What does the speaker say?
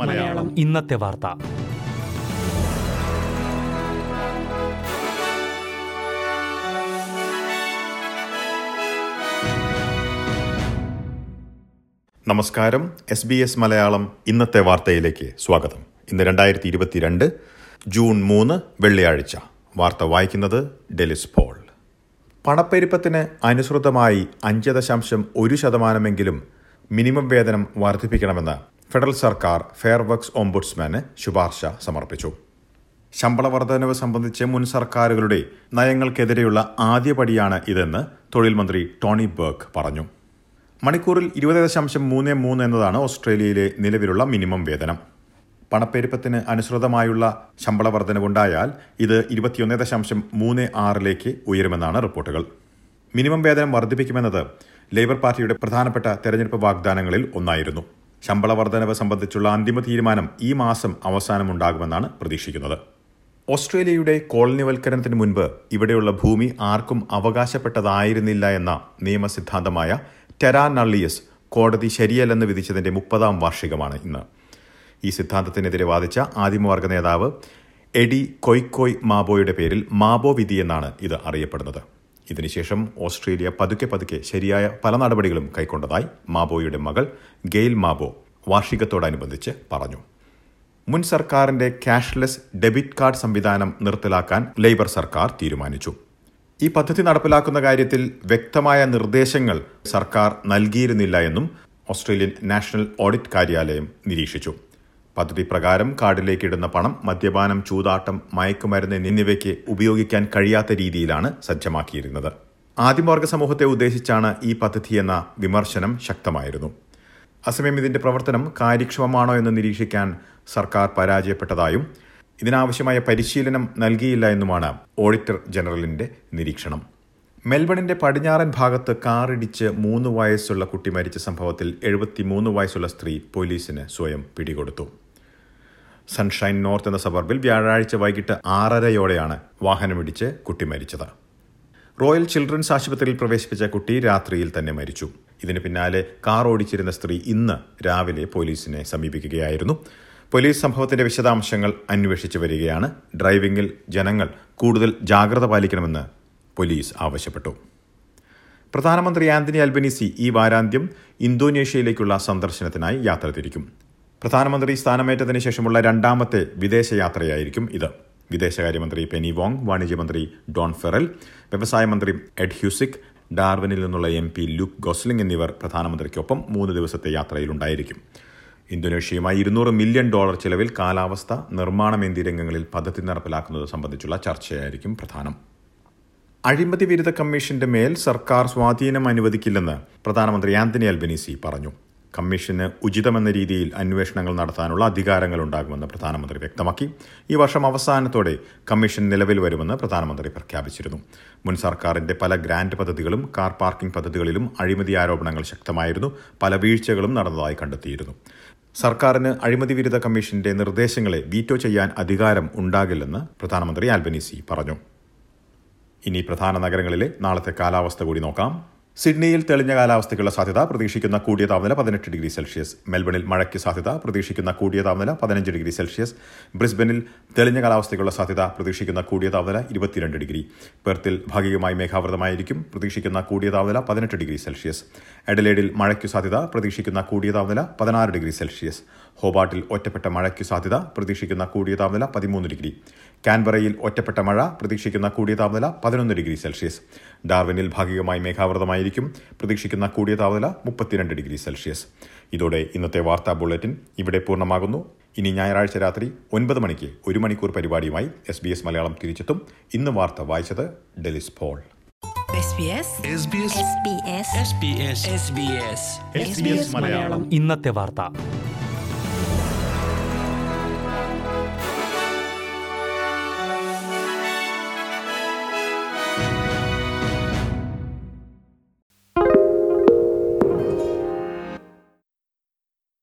മലയാളം. ഇന്നത്തെ വാർത്ത. നമസ്കാരം. എസ് ബി എസ് മലയാളം ഇന്നത്തെ വാർത്തയിലേക്ക് സ്വാഗതം. ഇന്ന് രണ്ടായിരത്തി ഇരുപത്തിരണ്ട് ജൂൺ മൂന്ന് വെള്ളിയാഴ്ച. വാർത്ത വായിക്കുന്നത് ഡെലിസ് പോൾ. പണപ്പെരുപ്പത്തിന് അനുസൃതമായി അഞ്ച് ദശാംശം ഒരു ശതമാനമെങ്കിലും മിനിമം വേതനം വർദ്ധിപ്പിക്കണമെന്ന് ഫെഡറൽ സർക്കാർ ഫെയർ വർക്സ് ഓംബുഡ്സ്മാന് ശുപാർശ സമർപ്പിച്ചു. ശമ്പള വർധനവ് സംബന്ധിച്ച് മുൻ സർക്കാരുകളുടെ നയങ്ങൾക്കെതിരെയുള്ള ആദ്യപടിയാണ് ഇതെന്ന് തൊഴിൽ മന്ത്രി ടോണി ബർഗ് പറഞ്ഞു. മണിക്കൂറിൽ ഇരുപത് ദശാംശം മൂന്ന് മൂന്ന് എന്നതാണ് ഓസ്ട്രേലിയയിലെ നിലവിലുള്ള മിനിമം വേതനം. പണപ്പെരുപ്പത്തിന് അനുസൃതമായുള്ള ശമ്പള വർധനവുണ്ടായാൽ ഇത് ഇരുപത്തിയൊന്ന് ദശാംശം മൂന്ന് ആറിലേക്ക് ഉയരുമെന്നാണ് റിപ്പോർട്ടുകൾ. മിനിമം വേതനം വർദ്ധിപ്പിക്കുമെന്നത് ലേബർ പാർട്ടിയുടെ പ്രധാനപ്പെട്ട തെരഞ്ഞെടുപ്പ് വാഗ്ദാനങ്ങളിൽ ഒന്നായിരുന്നു. ശമ്പള വർധനവ് സംബന്ധിച്ചുള്ള അന്തിമ തീരുമാനം ഈ മാസം അവസാനമുണ്ടാകുമെന്നാണ് പ്രതീക്ഷിക്കുന്നത്. ഓസ്ട്രേലിയയുടെ കോളനിവൽക്കരണത്തിന് മുൻപ് ഇവിടെയുള്ള ഭൂമി ആർക്കും അവകാശപ്പെട്ടതായിരുന്നില്ല എന്ന നിയമസിദ്ധാന്തമായ ടെരാ നള്ളിയസ് കോടതി ശരിയല്ലെന്ന് വിധിച്ചതിന്റെ മുപ്പതാം വാർഷികമാണ് ഇന്ന്. ഈ സിദ്ധാന്തത്തിനെതിരെ വാദിച്ച ആദിമവർഗ നേതാവ് എഡി കൊയ്ക്കോയ് മാബോയുടെ പേരിൽ മാബോ വിധി എന്നാണ് ഇത് അറിയപ്പെടുന്നത്. ഇതിനുശേഷം ഓസ്ട്രേലിയ പതുക്കെ പതുക്കെ ശരിയായ പല നടപടികളും കൈക്കൊണ്ടതായി മാബോയുടെ മകൾ ഗെയിൽ മാബോ വാർഷികത്തോടനുബന്ധിച്ച് പറഞ്ഞു. മുൻ സർക്കാരിന്റെ ക്യാഷ്ലെസ് ഡെബിറ്റ് കാർഡ് സംവിധാനം നിർത്തലാക്കാൻ ലേബർ സർക്കാർ തീരുമാനിച്ചു. ഈ പദ്ധതി നടപ്പിലാക്കുന്ന കാര്യത്തിൽ വ്യക്തമായ നിർദ്ദേശങ്ങൾ സർക്കാർ നൽകിയിരുന്നില്ല എന്നും ഓസ്ട്രേലിയൻ നാഷണൽ ഓഡിറ്റ് കാര്യാലയം നിരീക്ഷിച്ചു. പദ്ധതി പ്രകാരം കാർഡിലേക്ക് ഇടുന്ന പണം മദ്യപാനം ചൂതാട്ടം മയക്കുമരുന്ന് എന്നിവയ്ക്ക് ഉപയോഗിക്കാൻ കഴിയാത്ത രീതിയിലാണ് സജ്ജമാക്കിയിരുന്നത്. ആദിമവർഗ സമൂഹത്തെ ഉദ്ദേശിച്ചാണ് ഈ പദ്ധതിയെന്ന വിമർശനം ശക്തമായിരുന്നു. അസമയം ഇതിന്റെ പ്രവർത്തനം കാര്യക്ഷമമാണോ എന്ന് നിരീക്ഷിക്കാൻ സർക്കാർ പരാജയപ്പെട്ടതായും ഇതിനാവശ്യമായ പരിശീലനം നൽകിയില്ല എന്നുമാണ് ഓഡിറ്റർ ജനറലിന്റെ നിരീക്ഷണം. മെൽബണിന്റെ പടിഞ്ഞാറൻ ഭാഗത്ത് കാറിടിച്ച് മൂന്ന് വയസ്സുള്ള കുട്ടി മരിച്ച സംഭവത്തിൽ എഴുപത്തിമൂന്ന് വയസ്സുള്ള സ്ത്രീ പോലീസിന് സ്വയം പിടികൊടുത്തു. സൺഷൈൻ നോർത്ത് എന്ന സബർബിൽ വ്യാഴാഴ്ച വൈകിട്ട് ആറരയോടെയാണ് വാഹനമിടിച്ച് കുട്ടി മരിച്ചത്. റോയൽ ചിൽഡ്രൻസ് ആശുപത്രിയിൽ പ്രവേശിപ്പിച്ച കുട്ടി രാത്രിയിൽ തന്നെ മരിച്ചു. ഇതിന് പിന്നാലെ കാർ ഓടിച്ചിരുന്ന സ്ത്രീ ഇന്ന് രാവിലെ പോലീസിനെ സമീപിക്കുകയായിരുന്നു. പോലീസ് സംഭവത്തിന്റെ വിശദാംശങ്ങൾ അന്വേഷിച്ചു വരികയാണ്. ഡ്രൈവിംഗിൽ ജനങ്ങൾ കൂടുതൽ ജാഗ്രത പാലിക്കണമെന്ന് പോലീസ് ആവശ്യപ്പെട്ടു. പ്രധാനമന്ത്രി ആന്റണി അൽബനീസി ഈ വാരാന്ത്യം ഇന്തോനേഷ്യയിലേക്കുള്ള സന്ദർശനത്തിനായി യാത്ര തിരിക്കും. പ്രധാനമന്ത്രി സ്ഥാനമേറ്റതിന് ശേഷമുള്ള രണ്ടാമത്തെ വിദേശയാത്രയായിരിക്കും ഇത്. വിദേശകാര്യമന്ത്രി പെനി വോങ് വാണിജ്യമന്ത്രി ഡോൺ ഫെറൽ വ്യവസായ മന്ത്രി എഡ് ഹ്യൂസിക് ഡാർവിനിൽ നിന്നുള്ള എം പി ലുക്ക് ഗോസ്ലിംഗ് എന്നിവർ പ്രധാനമന്ത്രിക്കൊപ്പം മൂന്ന് ദിവസത്തെ യാത്രയിലുണ്ടായിരിക്കും. ഇന്തോനേഷ്യയുമായി ഇരുന്നൂറ് മില്യൺ ഡോളർ ചെലവിൽ കാലാവസ്ഥ നിർമ്മാണം എന്നീ രംഗങ്ങളിൽ പദ്ധതി നടപ്പിലാക്കുന്നത് സംബന്ധിച്ചുള്ള ചർച്ചയായിരിക്കും പ്രധാനം. അഴിമതി വിരുദ്ധ കമ്മീഷന്റെ മേൽ സർക്കാർ സ്വാധീനം അനുവദിക്കില്ലെന്ന് പ്രധാനമന്ത്രി ആന്റണി അൽബനീസി പറഞ്ഞു. കമ്മീഷന് ഉചിതമെന്ന രീതിയിൽ അന്വേഷണങ്ങൾ നടത്താനുള്ള അധികാരങ്ങൾ ഉണ്ടാകുമെന്ന് പ്രധാനമന്ത്രി വ്യക്തമാക്കി. ഈ വർഷം അവസാനത്തോടെ കമ്മീഷൻ നിലവിൽ വരുമെന്ന് പ്രധാനമന്ത്രി പ്രഖ്യാപിച്ചിരുന്നു. മുൻ സർക്കാരിന്റെ പല ഗ്രാന്റ് പദ്ധതികളും കാർ പാർക്കിംഗ് പദ്ധതികളിലും അഴിമതി ആരോപണങ്ങൾ ശക്തമായിരുന്നു. പല വീഴ്ചകളും നടന്നതായി കണ്ടെത്തിയിരുന്നു. സർക്കാരിന് അഴിമതി വിരുദ്ധ കമ്മീഷന്റെ നിർദ്ദേശങ്ങളെ വീറ്റോ ചെയ്യാൻ അധികാരം ഉണ്ടാകില്ലെന്ന് പ്രധാനമന്ത്രി ആൽബനീസി പറഞ്ഞു. ഇനി പ്രധാന നഗരങ്ങളിലെ നാളത്തെ കാലാവസ്ഥ കൂടി നോക്കാം. സിഡ്നിയിൽ തെളിഞ്ഞ കാലാവസ്ഥയ്ക്കുള്ള സാധ്യത പ്രതീക്ഷിക്കുന്ന കൂടിയ താപനില പതിനെട്ട് ഡിഗ്രി സെൽഷ്യസ്. മെൽബണിൽ മഴയ്ക്ക് സാധ്യത പ്രതീക്ഷിക്കുന്ന കൂടിയ താപനില പതിനഞ്ച് ഡിഗ്രി സെൽഷ്യസ്. ബ്രിസ്ബനിൽ തെളിഞ്ഞ കാലാവസ്ഥയ്ക്കുള്ള സാധ്യത പ്രതീക്ഷിക്കുന്ന കൂടിയ താപനില ഇരുപത്തിരണ്ട് ഡിഗ്രി. പെർത്തിൽ ഭാഗികമായി മേഘാവൃതമായിരിക്കും പ്രതീക്ഷിക്കുന്ന കൂടിയ താപനില പതിനെട്ട് ഡിഗ്രി സെൽഷ്യസ്. എഡലേഡിൽ മഴയ്ക്ക് സാധ്യത പ്രതീക്ഷിക്കുന്ന കൂടിയ താപനില പതിനാറ് ഡിഗ്രി സെൽഷ്യസ്. ഹോബാട്ടിൽ ഒറ്റപ്പെട്ട മഴയ്ക്ക് സാധ്യത പ്രതീക്ഷിക്കുന്ന കൂടിയ താപനില പതിമൂന്ന് ഡിഗ്രി. കാൻബറയിൽ ഒറ്റപ്പെട്ട മഴ പ്രതീക്ഷിക്കുന്ന കൂടിയ താപനില പതിനൊന്ന് ഡിഗ്രി സെൽഷ്യസ്. ഡാർവിനിൽ ഭാഗികമായി മേഘാവൃതമായിരിക്കും പ്രതീക്ഷിക്കുന്ന കൂടിയ താപനില മുപ്പത്തിരണ്ട് ഡിഗ്രി സെൽഷ്യസ്. ഇതോടെ ഇന്നത്തെ വാർത്താ ബുള്ളറ്റിൻ ഇവിടെ പൂർണമാകുന്നു. ഇനി ഞായറാഴ്ച രാത്രി ഒൻപത് മണിക്ക് ഒരു മണിക്കൂർ പരിപാടിയുമായി എസ് ബി എസ് മലയാളം തിരിച്ചെത്തും. ഇന്ന് വാർത്ത വായിച്ചത് ഡെലിസ് പോൾ. ഇന്നത്തെ വാർത്ത.